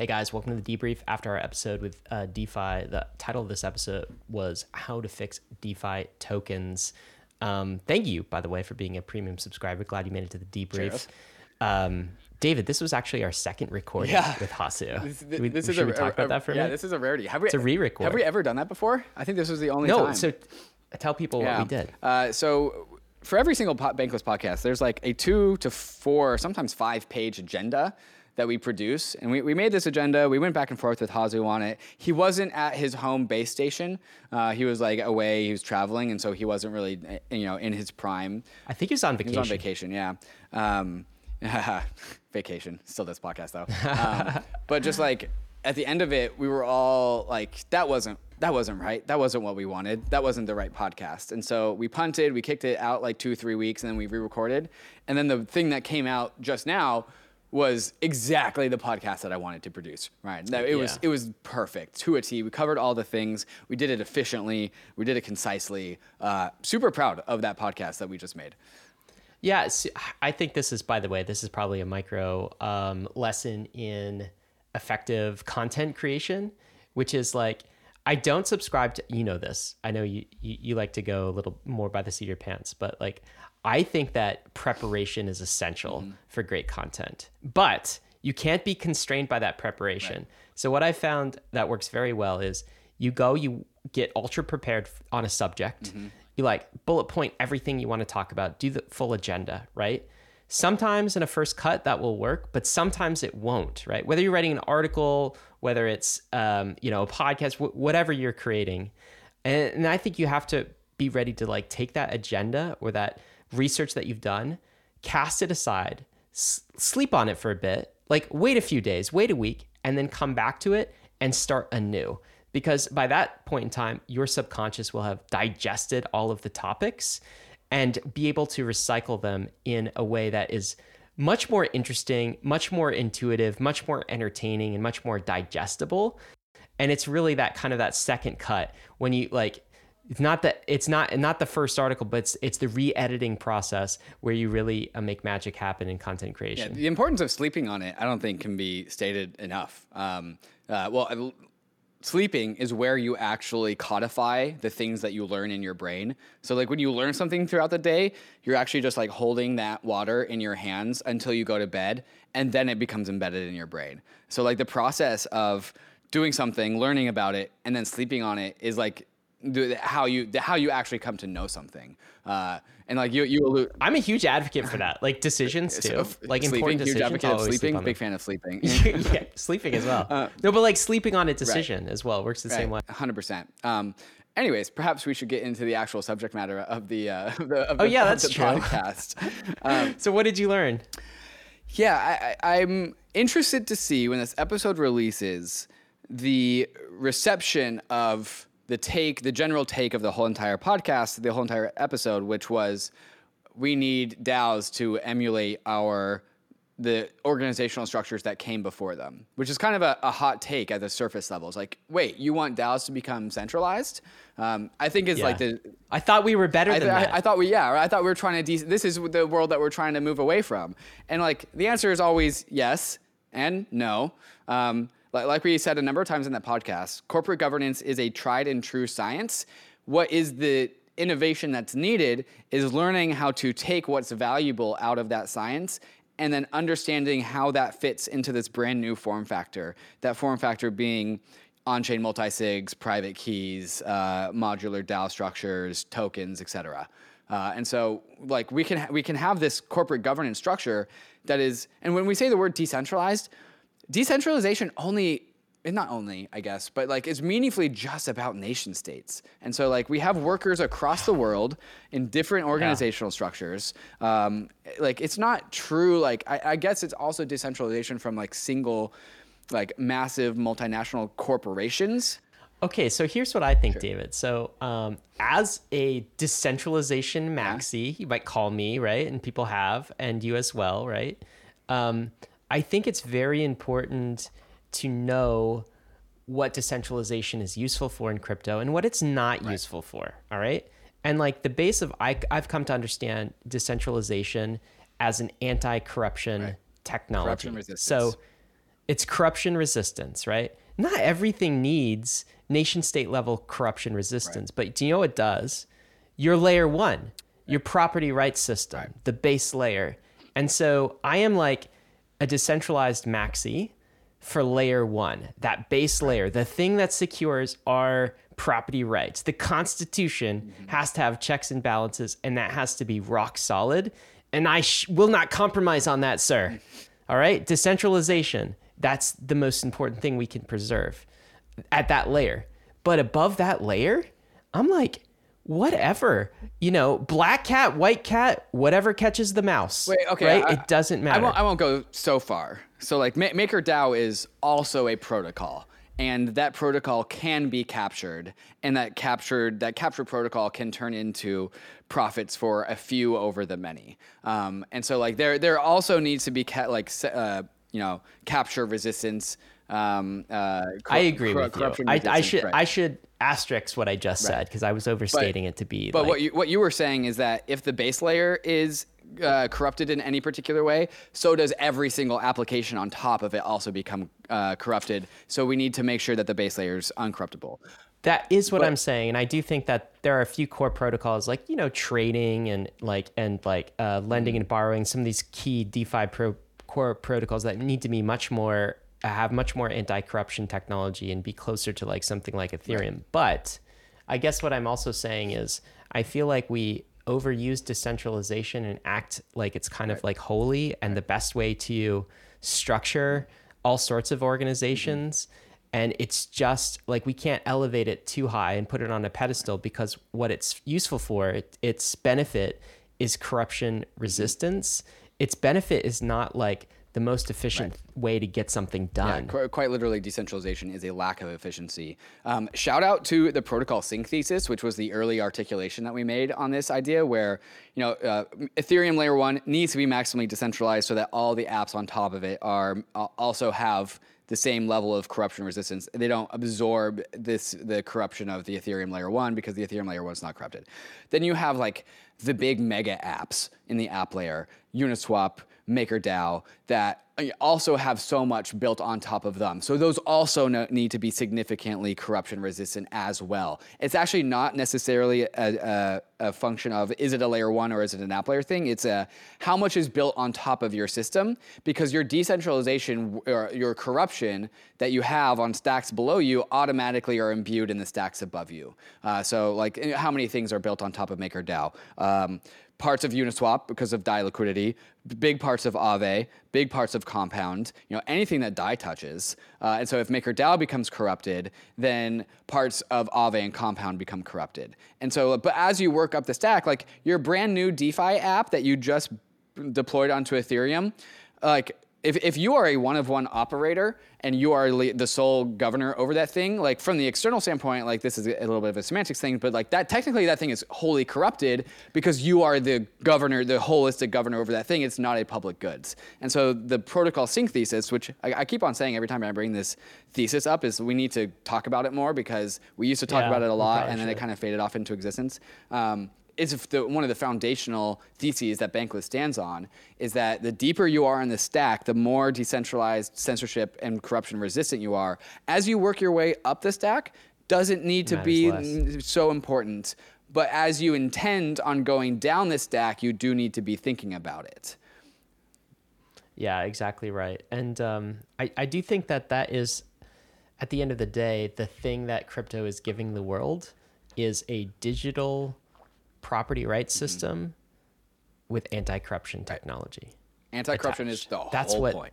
Hey guys, welcome to the debrief. After our episode with uh, DeFi, the title of this episode was How to Fix DeFi Tokens. Um, thank you, by the way, for being a premium subscriber. Glad you made it to the debrief. Um, David, this was actually our second recording Yeah. with Hasu. This, we, this we- is should a, we talk a- about that for a yeah. minute? This is a rarity. Have we? It's a re-record. Have we ever done that before? I think this was the only time. no, time. so tell people what we did. Uh, so for every single po- Bankless podcast, there's like a two to four, sometimes five page agenda that we produce. And we, we made this agenda. We went back and forth with Hasu on it. He wasn't at his home base station. Uh, he was like away. He was traveling. And so he wasn't really, uh, you know, in his prime. I think he's on He vacation. was on vacation, yeah. Um, vacation. Still this podcast though. Um, but just like at the end of it, we were all like, that wasn't that wasn't right. That wasn't what we wanted. That wasn't the right podcast. And so we punted. We kicked it out like two three weeks, and then we re-recorded. And then the thing that came out just now was exactly the podcast that I wanted to produce. Right. That it was it was perfect to a T. We covered all the things. We did it efficiently. We did it concisely. Uh, super proud of that podcast that we just made. Yeah, I think this is, by the way, this is probably a micro um, lesson in effective content creation, which is like, I don't subscribe to, you know, this. I know you, you, you like to go a little more by the seat of your pants, but like, I think that preparation is essential mm-hmm. for great content, but you can't be constrained by that preparation. So, what I found that works very well is you go, you get ultra prepared on a subject mm-hmm. you like bullet point everything you want to talk about do the full agenda right sometimes in a first cut that will work but sometimes it won't right? Whether you're writing an article whether it's um, you know a podcast wh- whatever you're creating and, and i think you have to be ready to like take that agenda or that research that you've done cast it aside s- sleep on it for a bit like wait a few days wait a week and then come back to it and start anew. Because by that point in time your subconscious will have digested all of the topics and be able to recycle them in a way that is much more interesting much more intuitive much more entertaining and much more digestible and it's really that kind of that second cut when you like it's not that it's not not the first article but it's it's the re-editing process where you really uh, make magic happen in content Yeah, creation the importance of sleeping on it, I don't think can be stated enough. Um, uh, well, I- sleeping is where you actually codify the things that you learn in your brain. So, like when you learn something throughout the day, you're actually just like holding that water in your hands until you go to bed, and then it becomes embedded in your brain. So, like the process of doing something, learning about it, and then sleeping on it is like the, how you the, how you actually come to know something. Uh, and like you you allude, i'm a huge advocate for that like decisions too of like sleeping, important huge decisions advocate of always sleep sleeping, big fan of sleeping. yeah sleeping as well no but like sleeping on a decision as well works the same way Hundred percent. Um, anyways, perhaps we should get into the actual subject matter of the uh, of the, of Oh, the, yeah, that's true. podcast. Um, so what did you learn yeah, I, I, I'm interested to see when this episode releases the reception of the take, the general take of the whole entire podcast, the whole entire episode, which was we need DAOs to emulate our the organizational structures that came before them, which is kind of a, a hot take at the surface level. It's like, wait, you want DAOs to become centralized? Um, I think it's like the i thought we were better I, than I, that. I thought we yeah I thought we were trying to de- this is the world that we're trying to move away from. And like the answer is always yes and no. Um, like, like we said a number of times in that podcast corporate governance is a tried and true science what is the innovation that's needed is learning how to take what's valuable out of that science and then understanding how that fits into this brand new form factor that form factor being on-chain multi-sigs, private keys, uh, modular DAO structures, tokens, etc. Uh, and so, like we can ha- we can have this corporate governance structure that is, and when we say the word decentralized, decentralization only, and not only, I guess, but like it's meaningfully just about nation states. And so, like we have workers across the world in different organizational structures. Um, like it's not true. Like I, I guess it's also decentralization from like single like massive multinational corporations. Okay, so here's what I think, David. So, um, as a decentralization maxi, you might call me, right? And people have, and you as well, right? Um, I think it's very important to know what decentralization is useful for in crypto and what it's not useful for. All right. And like the base of, I, I've come to understand decentralization as an anti corruption technology. Corruption. So, it's corruption resistance, right? Not everything needs nation state level corruption resistance, but do you know what it does? Your layer one, your property rights system, the base layer. And so I am like a decentralized maxi for layer one, that base layer, the thing that secures our property rights. The Constitution mm-hmm. has to have checks and balances, and that has to be rock solid. And I sh- will not compromise on that, sir. All right? Decentralization, that's the most important thing we can preserve at that layer. But above that layer, I'm like, whatever. You know, black cat, white cat, whatever catches the mouse. Wait, okay, Right? I- it doesn't I matter. won't, I won't go so far. So like Ma- MakerDAO is also a protocol, and that protocol can be captured, and that captured that captured protocol can turn into profits for a few over the many. Um, and so like there there also needs to be ca- like uh, you know capture resistance. Um, uh, cor- I agree cor- with you. corruption I, I should right. I should asterisk what I just said because I was overstating it to be. But like, what you what you were saying is that if the base layer is uh, corrupted in any particular way, so does every single application on top of it also become uh, corrupted. So we need to make sure that the base layer is uncorruptible. That is what I'm saying, and I do think that there are a few core protocols like you know trading and like and like uh, lending and borrowing. Some of these key DeFi pro- core protocols that need to be much more have much more anti-corruption technology and be closer to like something like Ethereum. But I guess what I'm also saying is I feel like we overuse decentralization and act like it's kind of like holy and the best way to structure all sorts of organizations. Mm-hmm. And it's just like we can't elevate it too high and put it on a pedestal because what it's useful for it, its benefit is corruption mm-hmm. resistance. Its benefit is not like the most efficient way to get something done Qu- quite literally, decentralization is a lack of efficiency. Um, shout out to the protocol sink thesis, which was the early articulation that we made on this idea, where you know uh, Ethereum layer one needs to be maximally decentralized so that all the apps on top of it are uh, also have the same level of corruption resistance. They don't absorb this the corruption of the Ethereum layer one because the Ethereum layer one is not corrupted. Then you have like the big mega apps in the app layer, Uniswap, MakerDAO, that also have so much built on top of them. So those also no, need to be significantly corruption resistant as well. It's actually not necessarily a, a, a function of is it a layer one or is it an app layer thing. It's a how much is built on top of your system because your decentralization or your corruption that you have on stacks below you automatically are imbued in the stacks above you. Uh, so like how many things are built on top of MakerDAO? Um, parts of Uniswap because of DAI liquidity, big parts of Aave, big parts of Compound, you know, anything that DAI touches. Uh, and so if MakerDAO becomes corrupted, then parts of Aave and Compound become corrupted. And so, but as you work up the stack, like your brand new DeFi app that you just deployed onto Ethereum, like if, if you are a one of one operator and you are le- the sole governor over that thing, like from the external standpoint, like this is a little bit of a semantics thing, but like that technically that thing is wholly corrupted because you are the governor, the holistic governor over that thing. It's not a public goods. And so the protocol sink thesis, which I, I keep on saying every time I bring this thesis up, is we need to talk about it more because we used to talk Yeah, about it a lot and then it kind of faded off into existence. Um, is if the, one of the foundational theses that Bankless stands on is that the deeper you are in the stack, the more decentralized, censorship, and corruption resistant you are. As you work your way up the stack, doesn't need to be less. so important. But as you intend on going down the stack, you do need to be thinking about it. Yeah, exactly right. And um, I, I do think that that is, at the end of the day, the thing that crypto is giving the world is a digital property rights Mm-hmm. system with anti-corruption technology. Anti-corruption is the That's whole what- point.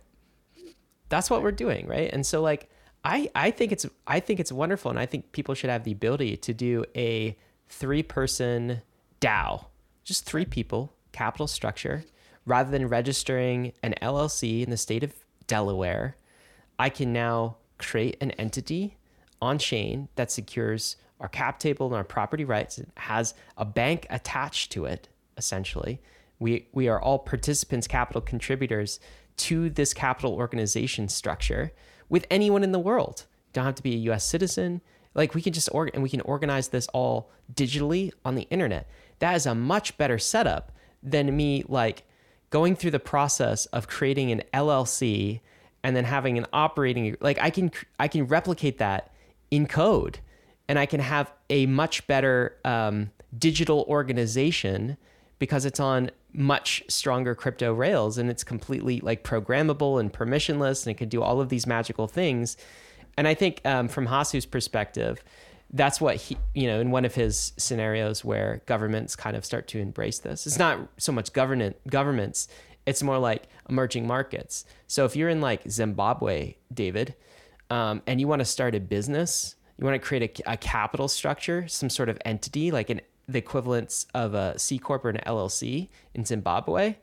That's what we're doing, right? And so like I I think it's I think it's wonderful and I think people should have the ability to do a three person DAO. Just three people, capital structure, rather than registering an LLC in the state of Delaware, I can now create an entity on chain that secures our cap table and our property rights. It has a bank attached to it, essentially. We, we are all participants, capital contributors to this capital organization structure with anyone in the world. Don't have to be a US citizen. Like we can just org- and we can organize this all digitally on the internet. That is a much better setup than me like going through the process of creating an LLC and then having an operating like I can I can replicate that in code, and I can have a much better um, digital organization because it's on much stronger crypto rails and it's completely like programmable and permissionless and it can do all of these magical things. And I think um, from Hasu's perspective, that's what he, you know, in one of his scenarios where governments kind of start to embrace this. It's not so much government governments, it's more like emerging markets. So if you're in like Zimbabwe, David, um, and you want to start a business, you want to create a, a capital structure, some sort of entity like an the equivalents of a C corp or an LLC in Zimbabwe. I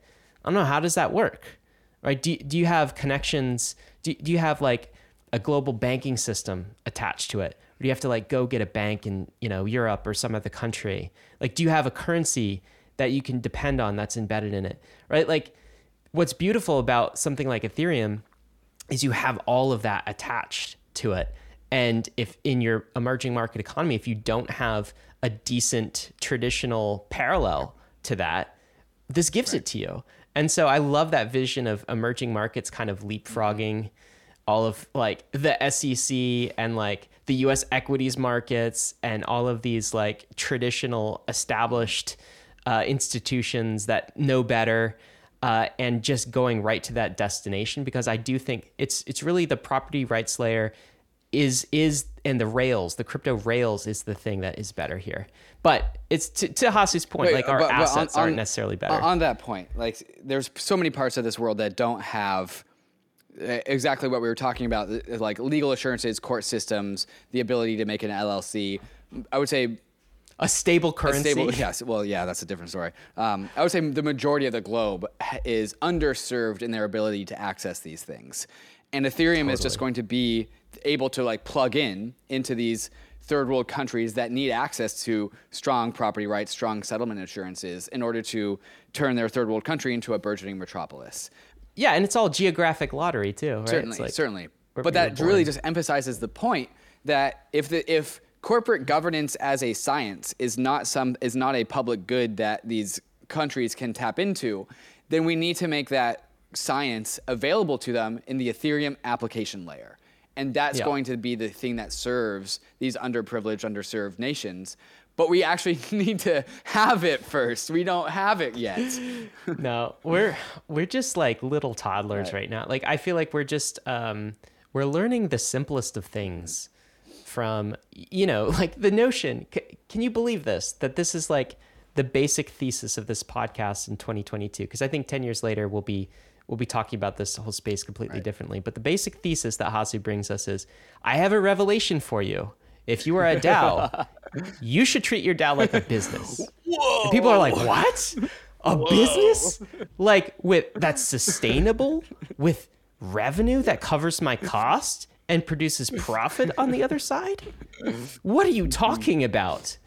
don't know how does that work, right? Do do you have connections? Do do you have like a global banking system attached to it? Or do you have to like go get a bank in you know Europe or some other country? Like, do you have a currency that you can depend on that's embedded in it, right? Like, what's beautiful about something like Ethereum is you have all of that attached to it. And if in your emerging market economy, if you don't have a decent traditional parallel to that, this gives right. it to you. And so I love that vision of emerging markets kind of leapfrogging all of like the SEC and like the US equities markets and all of these like traditional established uh, institutions that know better uh, and just going right to that destination because I do think it's it's really the property rights layer is is and the rails the crypto rails is the thing that is better here but it's to, to Hasu's point Wait, like our but, assets on, aren't necessarily better on that point like there's so many parts of this world that don't have exactly what we were talking about, like legal assurances, court systems, the ability to make an LLC. I would say a stable currency. A stable, yes. Well, yeah, that's a different story. Um, I would say the majority of the globe is underserved in their ability to access these things, and Ethereum totally. is just going to be able to like plug in into these third world countries that need access to strong property rights, strong settlement assurances in order to turn their third world country into a burgeoning metropolis. Yeah, and it's all geographic lottery too, right? Certainly, like certainly. But that really just emphasizes the point that if the if corporate governance as a science is not some is not a public good that these countries can tap into, then we need to make that science available to them in the Ethereum application layer. And that's yeah. going to be the thing that serves these underprivileged, underserved nations but we actually need to have it first. We don't have it yet. no, we're we're just like little toddlers right. right, now. Like I feel like we're just um, we're learning the simplest of things from you know like the notion. C- can you believe this? That this is like the basic thesis of this podcast in 2022. Because I think 10 years later we'll be we'll be talking about this whole space completely right. differently. But the basic thesis that Hasu brings us is, I have a revelation for you if you are a DAO, you should treat your DAO like a business. People are like, what? A Whoa. business? Like with that's sustainable with revenue that covers my cost and produces profit on the other side? What are you talking about?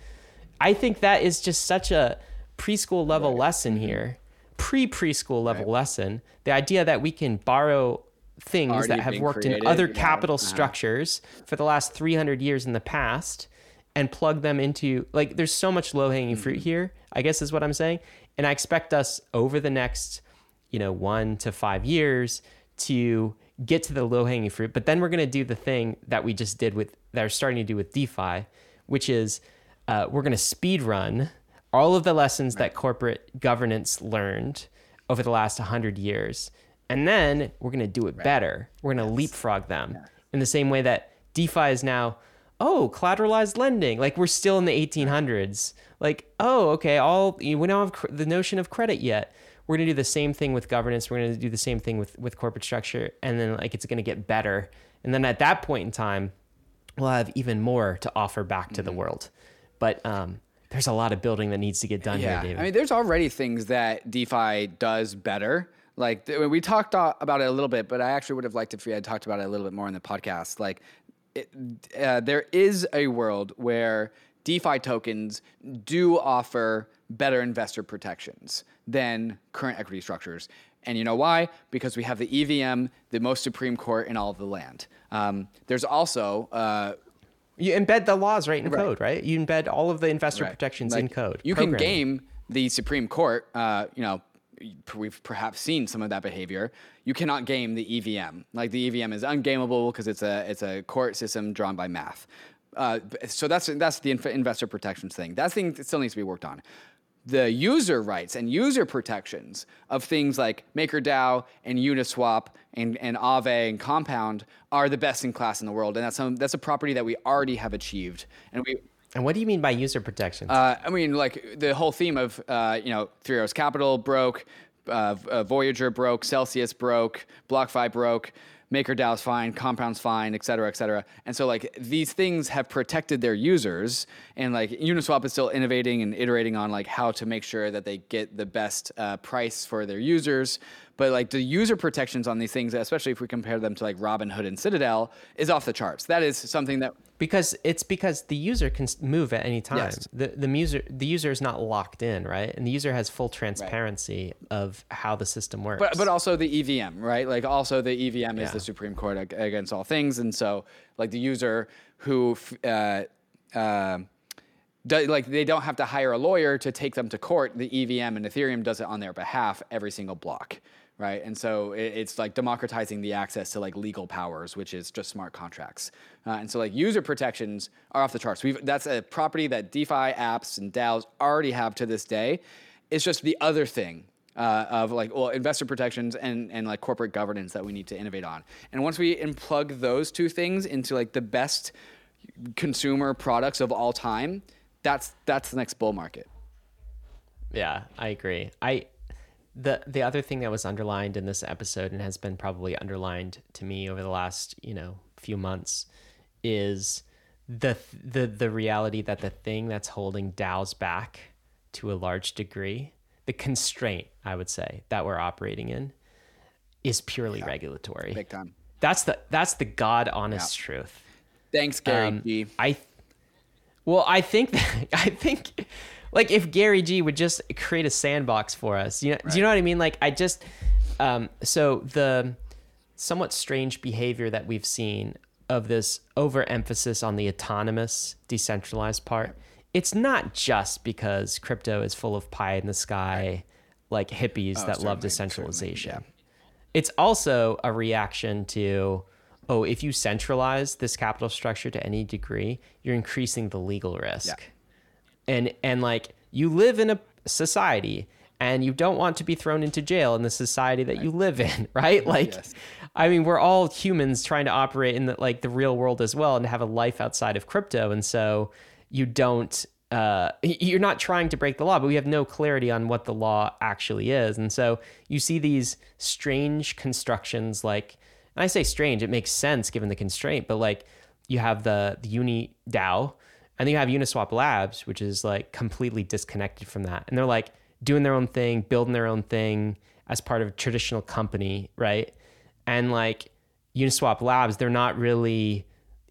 I think that is just such a preschool level lesson here. Pre preschool level right. lesson. The idea that we can borrow things Already that have worked created, in other capital uh-huh. structures for the last 300 years in the past and plug them into like there's so much low hanging fruit mm-hmm. here i guess is what i'm saying and i expect us over the next you know 1 to 5 years to get to the low hanging fruit but then we're going to do the thing that we just did with that are starting to do with defi which is uh, we're going to speed run all of the lessons that corporate governance learned over the last 100 years and then we're going to do it right. better. We're going to yes. leapfrog them yeah. in the same way that DeFi is now, oh, collateralized lending. Like we're still in the 1800s. Like, oh, okay, all we don't have the notion of credit yet. We're going to do the same thing with governance. We're going to do the same thing with, with corporate structure. And then like it's going to get better. And then at that point in time, we'll have even more to offer back to mm-hmm. the world. But um, there's a lot of building that needs to get done yeah. here, David. I mean, there's already things that DeFi does better like we talked about it a little bit, but I actually would have liked if we had talked about it a little bit more in the podcast. Like, it, uh, there is a world where DeFi tokens do offer better investor protections than current equity structures. And you know why? Because we have the EVM, the most supreme court in all of the land. Um, there's also uh, you embed the laws right in right. code, right? You embed all of the investor right. protections like, in code. You can game the Supreme Court, uh, you know, we've perhaps seen some of that behavior. You cannot game the EVM. Like the EVM is ungameable because it's a it's a court system drawn by math. Uh, so that's that's the investor protections thing. That thing still needs to be worked on the user rights and user protections of things like MakerDAO and Uniswap and, and Aave and Compound are the best in class in the world. And that's, some, that's a property that we already have achieved. And we, and what do you mean by user protections? Uh, I mean, like the whole theme of, uh, you know, Three Arrows Capital broke, uh, uh Voyager broke, Celsius broke, BlockFi broke. MakerDAO's fine, Compound's fine, et cetera, et cetera. And so like these things have protected their users, and like Uniswap is still innovating and iterating on like how to make sure that they get the best uh, price for their users. But like the user protections on these things, especially if we compare them to like Robinhood and Citadel, is off the charts. That is something that because it's because the user can move at any time. Yes. The the user the user is not locked in, right? And the user has full transparency right. of how the system works. But but also the EVM, right? Like also the EVM yeah. is the supreme court against all things, and so like the user who. Uh, uh, do, like they don't have to hire a lawyer to take them to court. The EVM and Ethereum does it on their behalf every single block right? And so it, it's like democratizing the access to like legal powers, which is just smart contracts. Uh, and so like user protections are off the charts. We've, that's a property that DeFi apps and DAOs already have to this day. It's just the other thing uh, of like well investor protections and and like corporate governance that we need to innovate on. And once we unplug those two things into like the best consumer products of all time, that's that's the next bull market. Yeah, I agree. I the the other thing that was underlined in this episode and has been probably underlined to me over the last you know few months is the the the reality that the thing that's holding DAOs back to a large degree, the constraint I would say that we're operating in, is purely yeah, regulatory. Big time. That's the that's the god honest yeah. truth. Thanks, Gary um, G. I well, I think that, I think like if Gary G would just create a sandbox for us. You know, right. do you know what I mean? Like I just um, so the somewhat strange behavior that we've seen of this overemphasis on the autonomous decentralized part. It's not just because crypto is full of pie in the sky like hippies oh, that love decentralization. Yeah. It's also a reaction to oh, if you centralize this capital structure to any degree, you're increasing the legal risk. Yeah and and like you live in a society and you don't want to be thrown into jail in the society that right. you live in, right? Like, yes. I mean, we're all humans trying to operate in the, like the real world as well and have a life outside of crypto, and so you don't. Uh, you're not trying to break the law, but we have no clarity on what the law actually is, and so you see these strange constructions. Like, and I say strange, it makes sense given the constraint, but like you have the the Uni DAO, and then you have Uniswap Labs, which is like completely disconnected from that. And they're like doing their own thing, building their own thing as part of a traditional company, right? And like Uniswap Labs, they're not really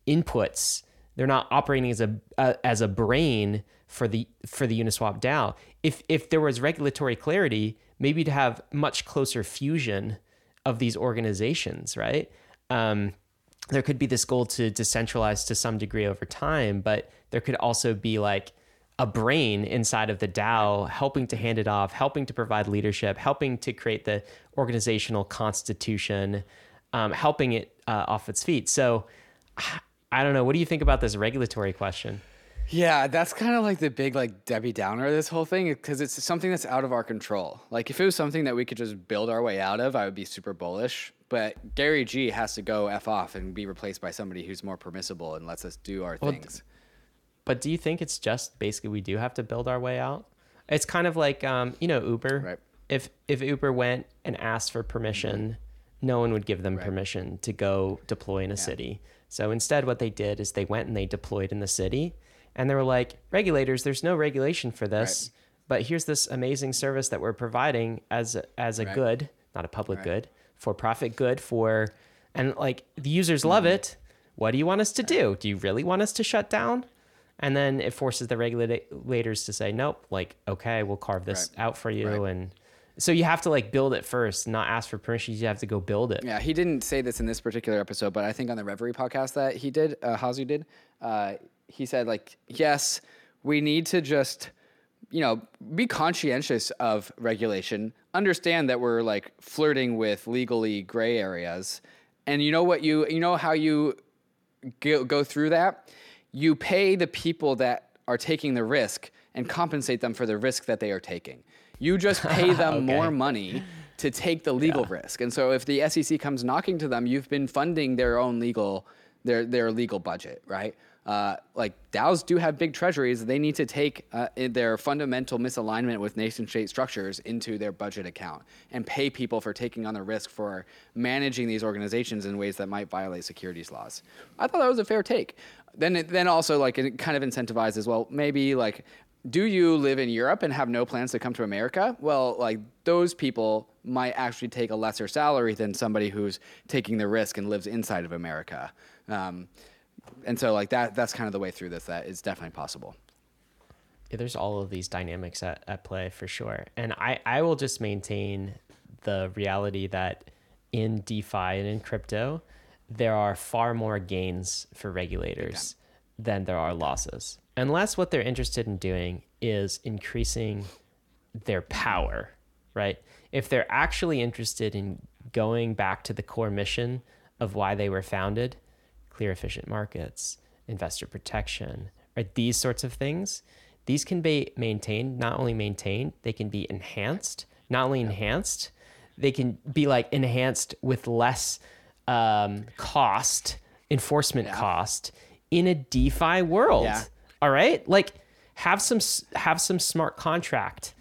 inputs. They're not operating as a, as a brain for the for the Uniswap DAO. If if there was regulatory clarity, maybe to have much closer fusion of these organizations, right? Um, there could be this goal to decentralize to some degree over time, but there could also be like a brain inside of the DAO helping to hand it off, helping to provide leadership, helping to create the organizational constitution, um, helping it uh, off its feet. So I don't know. What do you think about this regulatory question? Yeah, that's kind of like the big like Debbie Downer of this whole thing because it's something that's out of our control. Like if it was something that we could just build our way out of, I would be super bullish. But Gary G has to go f off and be replaced by somebody who's more permissible and lets us do our well, things. But do you think it's just basically we do have to build our way out? It's kind of like um, you know Uber. Right. If if Uber went and asked for permission, mm-hmm. no one would give them right. permission to go deploy in a yeah. city. So instead, what they did is they went and they deployed in the city, and they were like, regulators, there's no regulation for this, right. but here's this amazing service that we're providing as a, as a right. good, not a public good, for profit good for, and like the users love mm-hmm. it. What do you want us to do? Do you really want us to shut down? and then it forces the regulators to say nope like okay we'll carve this right. out for you right. and so you have to like build it first not ask for permission you have to go build it yeah he didn't say this in this particular episode but i think on the reverie podcast that he did uh, Hasu did uh, he said like yes we need to just you know be conscientious of regulation understand that we're like flirting with legally gray areas. And you know what you you know how you go, go through that? You pay the people that are taking the risk and compensate them for the risk that they are taking. You just pay them Okay. more money to take the legal risk. And so if the SEC comes knocking to them, you've been funding their own legal their their legal budget, right? Uh, like DAOs do have big treasuries. They need to take uh, their fundamental misalignment with nation state structures into their budget account and pay people for taking on the risk for managing these organizations in ways that might violate securities laws. I thought that was a fair take. Then, it, then also like it kind of incentivizes. Well, maybe like, do you live in Europe and have no plans to come to America? Well, like those people might actually take a lesser salary than somebody who's taking the risk and lives inside of America. Um, and so like that that's kind of the way through this that is definitely possible Yeah, there's all of these dynamics at, at play for sure. And I, I will just maintain the reality that in DeFi and in crypto, there are far more gains for regulators than there are losses. Unless what they're interested in doing is increasing their power, right? If they're actually interested in going back to the core mission of why they were founded, clear, efficient markets, investor protection, or these sorts of things, these can be maintained, not only maintained, they can be enhanced, not only enhanced, they can be like enhanced with less um, cost, enforcement cost in a DeFi world. Yeah. All right, like have some have some smart contract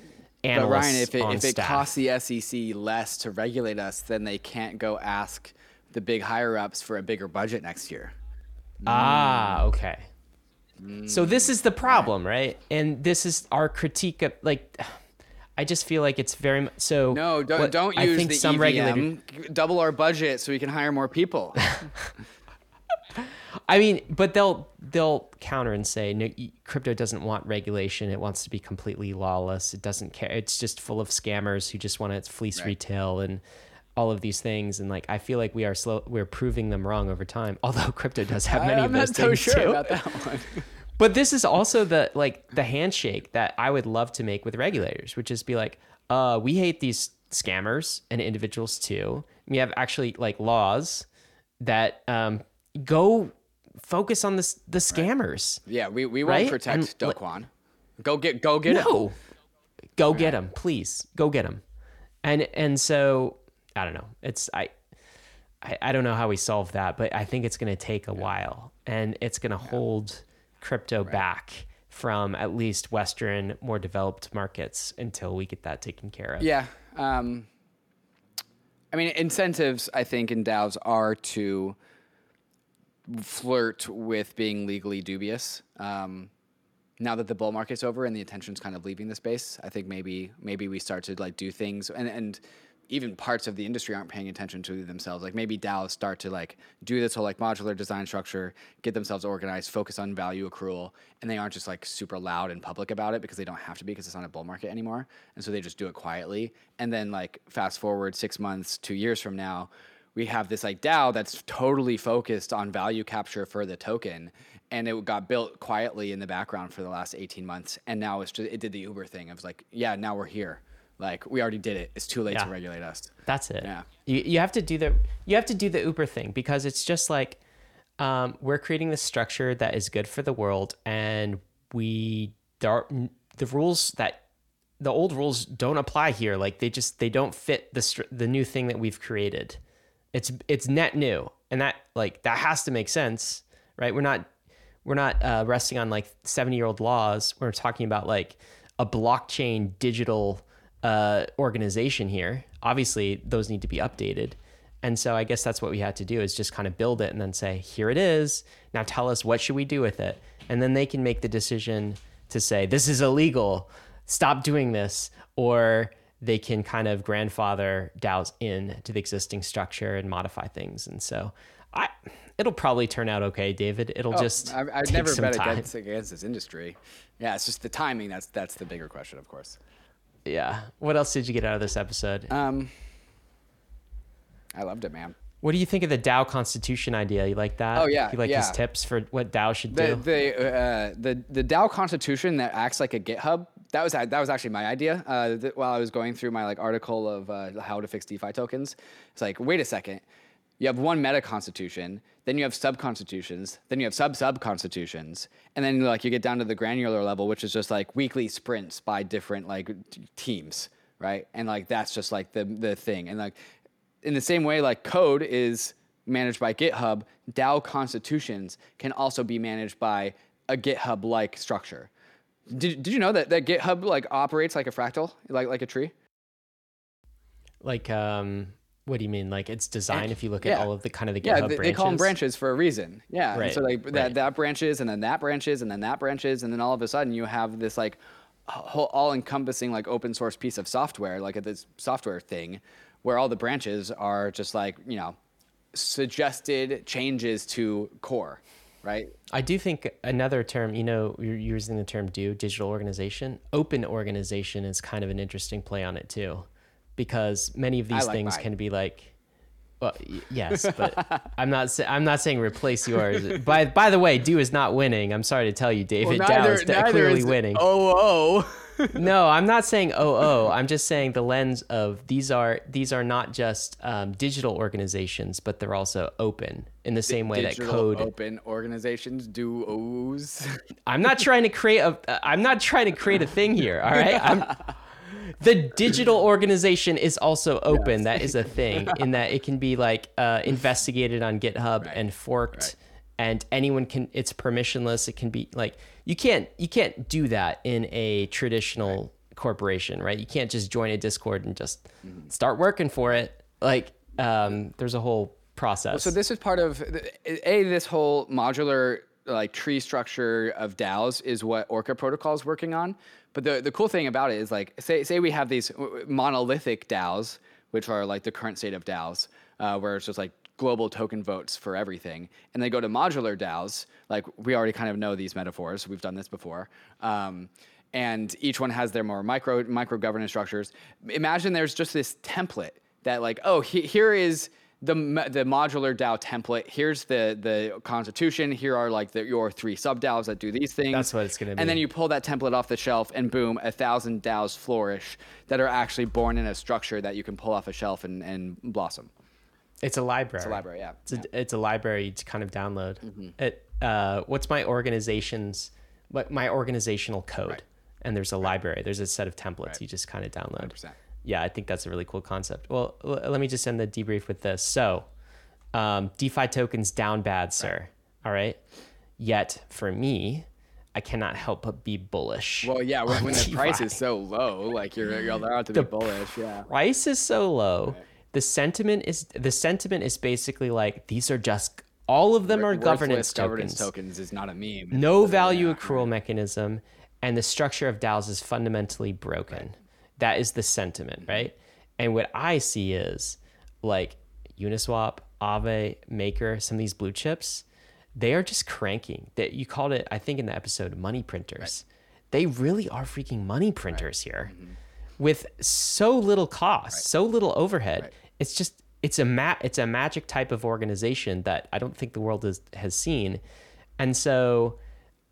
but ryan if it, if it staff. costs the sec less to regulate us then they can't go ask the big higher ups for a bigger budget next year Ah, okay. So Mm. this is the problem, right? And this is our critique of like I just feel like it's very mu- so no don't, what don't I use think the some EVM. regulator double our budget so we can hire more people I mean, but they'll they'll counter and say no crypto doesn't want regulation. It wants to be completely lawless. It doesn't care. It's just full of scammers who just want to fleece Right. retail and all of these things and like I feel like we are slow we're proving them wrong over time. Although crypto does have many I, of those so things sure too. about that one But this is also the like the handshake that I would love to make with regulators, which is be like, uh, we hate these scammers and individuals too. We have actually like laws that um, go focus on this the scammers. yeah we, we won't protect And do li- Kwon. go get go get No, go get them, please. Go get them. And and so I don't know. It's I. I, I don't know how we solve that, but I think it's going to take a while and it's going to hold crypto back from at least Western, more developed markets until we get that taken care of. Yeah. Um, I mean, incentives, I think, in DAOs are to flirt with being legally dubious. Um, now that the bull market's over and the attention's kind of leaving the space, I think maybe maybe we start to like do things and and even parts of the industry aren't paying attention to themselves. Like maybe DAOs start to like do this whole like modular design structure, get themselves organized, focus on value accrual, and they aren't just like super loud and public about it because they don't have to be because it's not a bull market anymore. And so they just do it quietly. And then like fast forward six months, two years from now, we have this like DAO that's totally focused on value capture for the token. And it got built quietly in the background for the last 18 months. And now it's just, it did the Uber thing. It was like, yeah, now we're here. Like we already did it. It's too late Yeah. to regulate us. That's it. Yeah. You, you have to do the you have to do the Uber thing because it's just like um, we're creating this structure that is good for the world, and we there are, the rules that the old rules don't apply here. Like they just they don't fit the str- the new thing that we've created. It's it's net new, and that like that has to make sense, right? We're not we're not uh, resting on like 70 year old laws. We're talking about like a blockchain digital uh, organization here. Obviously, those need to be updated. And so I guess that's what we had to do is just kind of build it and then say, here it is. Now tell us what should we do with it? And then they can make the decision to say, this is illegal. Stop doing this. Or they can kind of grandfather DAOs in to the existing structure and modify things. And so I it'll probably turn out okay, David. It'll just I, I've never bet against against this industry. Yeah, it's just the timing. That's that's the bigger question, of course. Yeah. What else did you get out of this episode? Um, I loved it, man. What do you think of the DAO constitution idea? You like that? Oh, yeah, You like his tips for what DAO should The do? the uh, the the DAO constitution that acts like a GitHub. that was that was actually my idea uh, th- while I was going through my like article of uh, how to fix DeFi tokens. It's like, wait a second, you have one meta constitution, then you have sub constitutions, then you have sub sub constitutions, and then like you get down to the granular level, which is just like weekly sprints by different like t- teams, right? And like that's just like the the thing, and like in the same way, like code is managed by GitHub, DAO constitutions can also be managed by a GitHub like structure. Did, did you know that, that GitHub like operates like a fractal, like like a tree? Like, um, what do you mean? Like it's designed. If you look at yeah. all of the kind of the GitHub Yeah, they, branches, they call them branches for a reason. Yeah, and Right, so like that right. that branches and then that branches and then that branches and then all of a sudden you have this like whole all encompassing like open source piece of software, like this software thing, where all the branches are just like you know suggested changes to core, right? I do think another term, you know, you're using the term "do" digital organization. Open organization is kind of an interesting play on it too, because many of these like things mine. can be like, well, y- yes, but I'm not. Sa- I'm not saying replace yours. by by the way, "do" is not winning. I'm sorry to tell you, David. Dow is de- clearly winning. Oh oh. no, I'm not saying oh oh. I'm just saying the lens of these are these are not just um, digital organizations, but they're also open in the same way that code open organizations do O's. I'm not trying to create a. I'm not trying to create a thing here. All right. I'm, the digital organization is also open. That is a thing in that it can be like uh, investigated on GitHub and forked, and anyone can. It's permissionless. It can be like you can't you can't do that in a traditional corporation, right? You can't just join a Discord and just Mm-hmm. start working for it. Like um, there's a whole process. So this is part of a this whole modular like tree structure of DAOs is what Orca Protocol is working on. But the the cool thing about it is like say say we have these monolithic DAOs, which are like the current state of DAOs, uh, where it's just like global token votes for everything, and they go to modular DAOs. Like we already kind of know these metaphors. We've done this before. Um, and each one has their more micro micro governance structures. Imagine there's just this template that like oh he, here is the the modular DAO template. Here's the the constitution. Here are like the, your three sub DAOs that do these things. That's what it's gonna be. And then you pull that template off the shelf, and boom, a thousand DAOs flourish that are actually born in a structure that you can pull off a shelf and, and blossom. It's a library. It's a library, yeah. It's a, it's a library to kind of download. Mm-hmm. It uh, what's my organization's what my organizational code? And there's a library. There's a set of templates you just kind of download. 100%. Yeah, I think that's a really cool concept. Well, l- let me just end the debrief with this. So, um, DeFi tokens down bad, sir. All right. Yet for me, I cannot help but be bullish. Well, yeah, when, when the price is so low, like you're you're allowed to be bullish. Yeah. price is so low the sentiment is the sentiment is basically like these are just all of them are Worthless governance governance tokens tokens is not a meme. no value accrual mechanism and the structure of DAOs is fundamentally broken that is the sentiment mm-hmm. right? And what i see is like uniswap Aave, maker some of these blue chips they are just cranking. That you called it i think in the episode money printers. They really are freaking money printers here mm-hmm. with so little cost, so little overhead. It's just it's a ma- it's a magic type of organization that I don't think the world has has seen, and so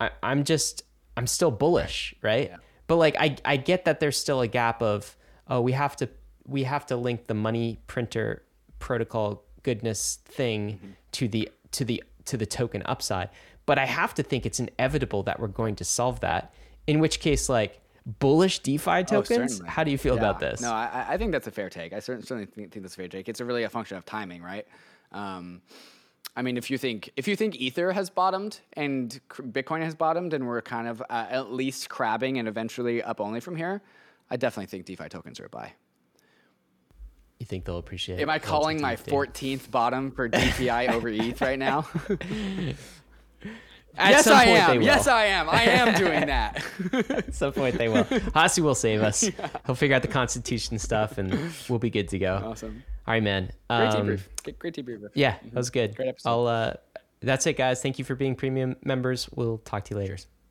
I, I'm just I'm still bullish, right? But like I I get that there's still a gap of oh we have to we have to link the money printer protocol goodness thing to the to the to the token upside, but I have to think it's inevitable that we're going to solve that. In which case, like bullish DeFi tokens. Oh. How do you feel Yeah. about this? No, I, I think that's a fair take. I certainly, certainly think, think that's a fair take. It's a really a function of timing, right? Um, I mean, if you think if you think Ether has bottomed and Bitcoin has bottomed, and we're kind of uh, at least crabbing and eventually up only from here, I definitely think DeFi tokens are a buy. You think they'll appreciate? Am I calling my 14th bottom for DPI over ETH right now? At yes, some I point am. They will. Yes, I am. I am doing that. At some point they will. Hasu will save us. He'll figure out the Constitution stuff, and we'll be good to go. awesome. All right, man. Great Um, debrief. Great- Great debrief. Yeah, that was good. Great episode. I'll. Uh, that's it, guys. Thank you for being premium members. We'll talk to you later.